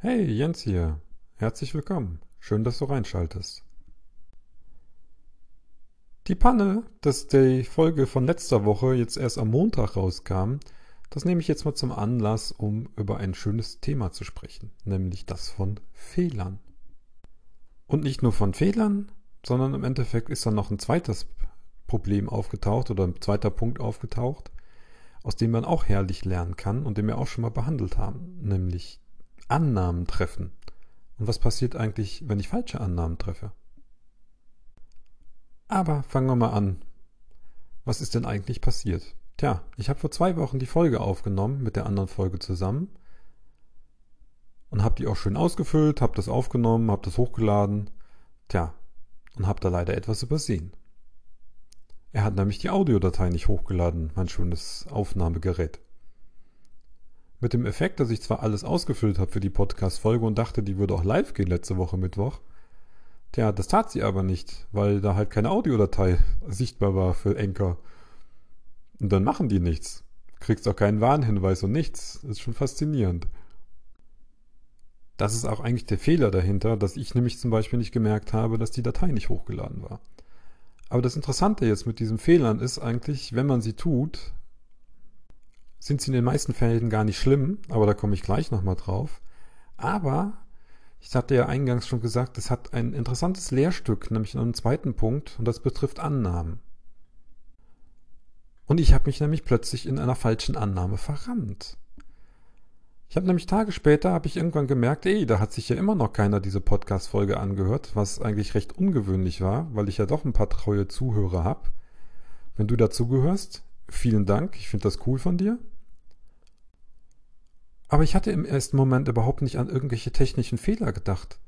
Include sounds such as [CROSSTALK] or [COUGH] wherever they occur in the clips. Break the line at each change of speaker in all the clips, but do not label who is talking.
Hey, Jens hier. Herzlich willkommen. Schön, dass du reinschaltest. Die Panne, dass die Folge von letzter Woche jetzt erst am Montag rauskam, das nehme ich jetzt mal zum Anlass, um über ein schönes Thema zu sprechen, nämlich das von Fehlern. Und nicht nur von Fehlern, sondern im Endeffekt ist dann noch ein zweites Problem aufgetaucht oder ein zweiter Punkt aufgetaucht, aus dem man auch herrlich lernen kann und den wir auch schon mal behandelt haben, nämlich Annahmen treffen. Und was passiert eigentlich, wenn ich falsche Annahmen treffe? Aber fangen wir mal an. Was ist denn eigentlich passiert? Tja, ich habe vor zwei Wochen die Folge aufgenommen mit der anderen Folge zusammen und habe die auch schön ausgefüllt, habe das aufgenommen, habe das hochgeladen. Tja, und habe da leider etwas übersehen. Er hat nämlich die Audiodatei nicht hochgeladen, mein schönes Aufnahmegerät. Mit dem Effekt, dass ich zwar alles ausgefüllt habe für die Podcast-Folge und dachte, die würde auch live gehen letzte Woche Mittwoch. Tja, das tat sie aber nicht, weil da halt keine Audiodatei sichtbar war für Enker. Und dann machen die nichts. Kriegst auch keinen Warnhinweis und nichts. Ist schon faszinierend. Das ist auch eigentlich der Fehler dahinter, dass ich nämlich zum Beispiel nicht gemerkt habe, dass die Datei nicht hochgeladen war. Aber das Interessante jetzt mit diesen Fehlern ist eigentlich, wenn man sie tut, sind sie in den meisten Fällen gar nicht schlimm, aber da komme ich gleich nochmal drauf. Aber, ich hatte ja eingangs schon gesagt, es hat ein interessantes Lehrstück, nämlich einen zweiten Punkt, und das betrifft Annahmen. Und ich habe mich nämlich plötzlich in einer falschen Annahme verrannt. Ich habe nämlich Tage später, habe ich irgendwann gemerkt, ey, da hat sich ja immer noch keiner diese Podcast-Folge angehört, was eigentlich recht ungewöhnlich war, weil ich ja doch ein paar treue Zuhörer habe. Wenn du dazugehörst, vielen Dank, ich finde das cool von dir. Aber ich hatte im ersten Moment überhaupt nicht an irgendwelche technischen Fehler gedacht.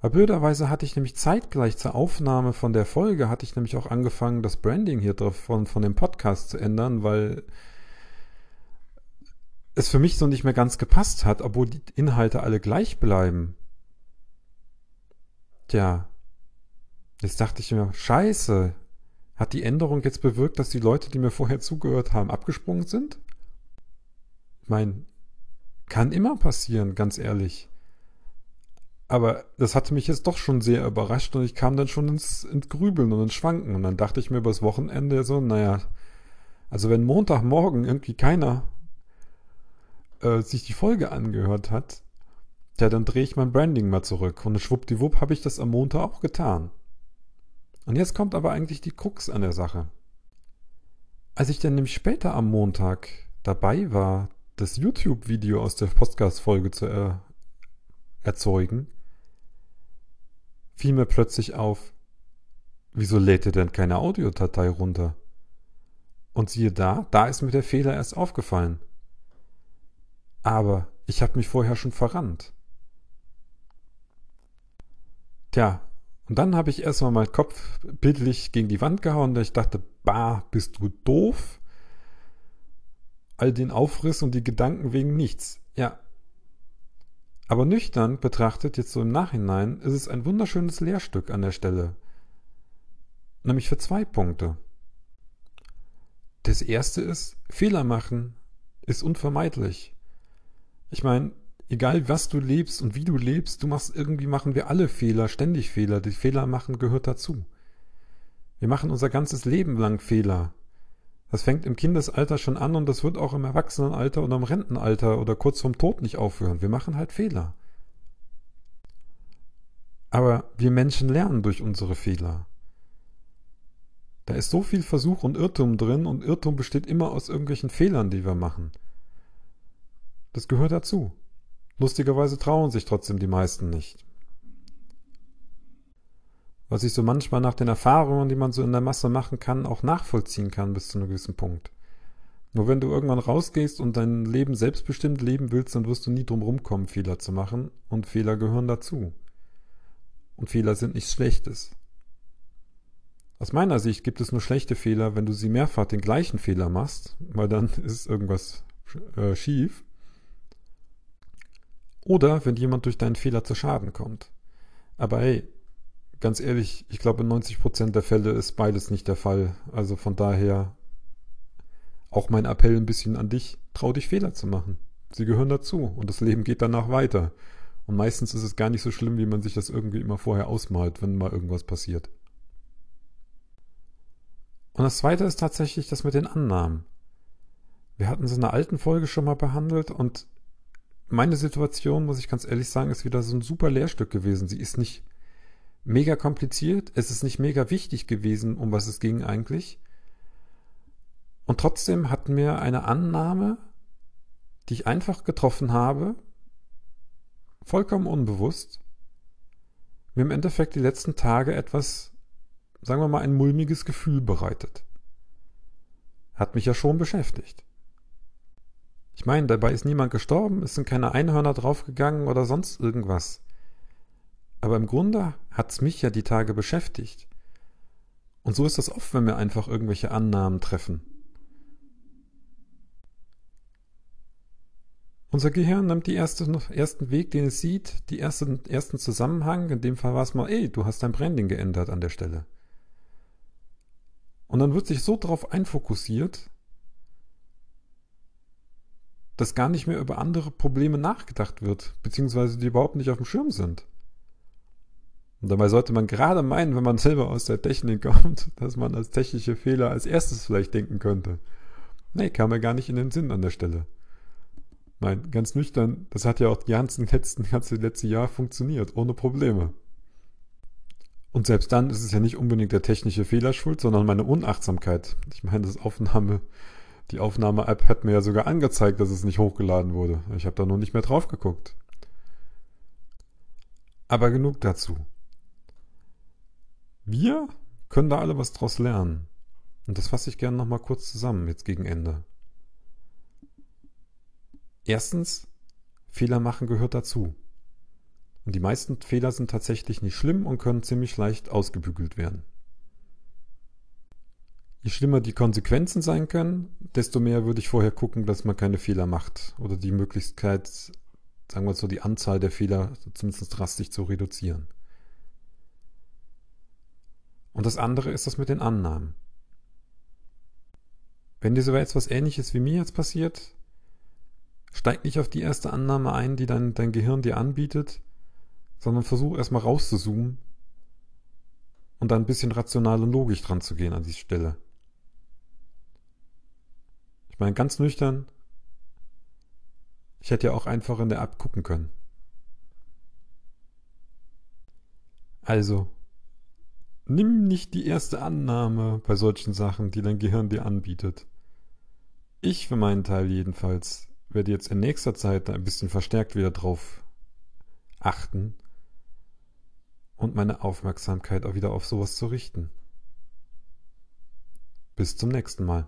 Weil blöderweise hatte ich nämlich zeitgleich zur Aufnahme von der Folge, hatte ich nämlich auch angefangen, das Branding hier drauf von, von dem Podcast zu ändern, weil es für mich so nicht mehr ganz gepasst hat, obwohl die Inhalte alle gleich bleiben. Tja, jetzt dachte ich mir, scheiße, hat die Änderung jetzt bewirkt, dass die Leute, die mir vorher zugehört haben, abgesprungen sind? Ich meine, kann immer passieren, ganz ehrlich. Aber das hatte mich jetzt doch schon sehr überrascht und ich kam dann schon ins, ins Grübeln und ins Schwanken. Und dann dachte ich mir übers Wochenende so, naja, also wenn Montagmorgen irgendwie keiner äh, sich die Folge angehört hat, ja, dann drehe ich mein Branding mal zurück. Und schwuppdiwupp habe ich das am Montag auch getan. Und jetzt kommt aber eigentlich die Krux an der Sache. Als ich dann nämlich später am Montag dabei war, das YouTube-Video aus der Podcast-Folge zu er erzeugen, fiel mir plötzlich auf, wieso lädt ihr denn keine Audiodatei runter? Und siehe da, da ist mir der Fehler erst aufgefallen. Aber ich habe mich vorher schon verrannt. Tja, und dann habe ich erstmal meinen Kopf bildlich gegen die Wand gehauen und ich dachte, bah, bist du doof? All den Aufriss und die Gedanken wegen nichts. Ja. Aber nüchtern betrachtet, jetzt so im Nachhinein, ist es ein wunderschönes Lehrstück an der Stelle. Nämlich für zwei Punkte. Das erste ist, Fehler machen ist unvermeidlich. Ich meine, egal was du lebst und wie du lebst, du machst irgendwie machen wir alle Fehler, ständig Fehler. Die Fehler machen gehört dazu. Wir machen unser ganzes Leben lang Fehler. Das fängt im Kindesalter schon an und das wird auch im Erwachsenenalter oder im Rentenalter oder kurz vorm Tod nicht aufhören. Wir machen halt Fehler. Aber wir Menschen lernen durch unsere Fehler. Da ist so viel Versuch und Irrtum drin und Irrtum besteht immer aus irgendwelchen Fehlern, die wir machen. Das gehört dazu. Lustigerweise trauen sich trotzdem die meisten nicht. Was ich so manchmal nach den Erfahrungen, die man so in der Masse machen kann, auch nachvollziehen kann bis zu einem gewissen Punkt. Nur wenn du irgendwann rausgehst und dein Leben selbstbestimmt leben willst, dann wirst du nie drum rumkommen, Fehler zu machen. Und Fehler gehören dazu. Und Fehler sind nichts Schlechtes. Aus meiner Sicht gibt es nur schlechte Fehler, wenn du sie mehrfach den gleichen Fehler machst, weil dann [LAUGHS] ist irgendwas äh, schief. Oder wenn jemand durch deinen Fehler zu Schaden kommt. Aber hey, ganz ehrlich, ich glaube in 90% der Fälle ist beides nicht der Fall. Also von daher auch mein Appell ein bisschen an dich, trau dich Fehler zu machen. Sie gehören dazu und das Leben geht danach weiter. Und meistens ist es gar nicht so schlimm, wie man sich das irgendwie immer vorher ausmalt, wenn mal irgendwas passiert. Und das zweite ist tatsächlich das mit den Annahmen. Wir hatten es in einer alten Folge schon mal behandelt und meine Situation, muss ich ganz ehrlich sagen, ist wieder so ein super Lehrstück gewesen. Sie ist nicht mega kompliziert, es ist nicht mega wichtig gewesen, um was es ging eigentlich. Und trotzdem hat mir eine Annahme, die ich einfach getroffen habe, vollkommen unbewusst, mir im Endeffekt die letzten Tage etwas, sagen wir mal, ein mulmiges Gefühl bereitet. Hat mich ja schon beschäftigt. Ich meine, dabei ist niemand gestorben, es sind keine Einhörner draufgegangen oder sonst irgendwas. Aber im Grunde hat's mich ja die Tage beschäftigt. Und so ist das oft, wenn wir einfach irgendwelche Annahmen treffen. Unser Gehirn nimmt den erste, ersten Weg, den es sieht, die ersten, ersten Zusammenhang. In dem Fall war es mal, ey, du hast dein Branding geändert an der Stelle. Und dann wird sich so darauf einfokussiert, dass gar nicht mehr über andere Probleme nachgedacht wird, beziehungsweise die überhaupt nicht auf dem Schirm sind. Und dabei sollte man gerade meinen, wenn man selber aus der Technik kommt, [LAUGHS] dass man als technische Fehler als erstes vielleicht denken könnte. Nee, kam mir gar nicht in den Sinn an der Stelle. Nein, ganz nüchtern, das hat ja auch die ganzen letzten, ganze letzte Jahr funktioniert, ohne Probleme. Und selbst dann ist es ja nicht unbedingt der technische Fehler schuld, sondern meine Unachtsamkeit. Ich meine, das Aufnahme, die Aufnahme-App hat mir ja sogar angezeigt, dass es nicht hochgeladen wurde. Ich habe da nur nicht mehr drauf geguckt. Aber genug dazu. Wir können da alle was draus lernen. Und das fasse ich gerne nochmal kurz zusammen, jetzt gegen Ende. Erstens, Fehler machen gehört dazu. Und die meisten Fehler sind tatsächlich nicht schlimm und können ziemlich leicht ausgebügelt werden. Je schlimmer die Konsequenzen sein können, desto mehr würde ich vorher gucken, dass man keine Fehler macht oder die Möglichkeit, sagen wir so, die Anzahl der Fehler zumindest drastisch zu reduzieren. Und das andere ist das mit den Annahmen. Wenn dir sogar etwas ähnliches wie mir jetzt passiert, steig nicht auf die erste Annahme ein, die dein, dein Gehirn dir anbietet, sondern versuch erstmal rauszuzoomen und dann ein bisschen rational und logisch dran zu gehen an die Stelle. Ich meine, ganz nüchtern, ich hätte ja auch einfach in der App gucken können. Also, Nimm nicht die erste Annahme bei solchen Sachen, die dein Gehirn dir anbietet. Ich für meinen Teil jedenfalls werde jetzt in nächster Zeit ein bisschen verstärkt wieder drauf achten und meine Aufmerksamkeit auch wieder auf sowas zu richten. Bis zum nächsten Mal.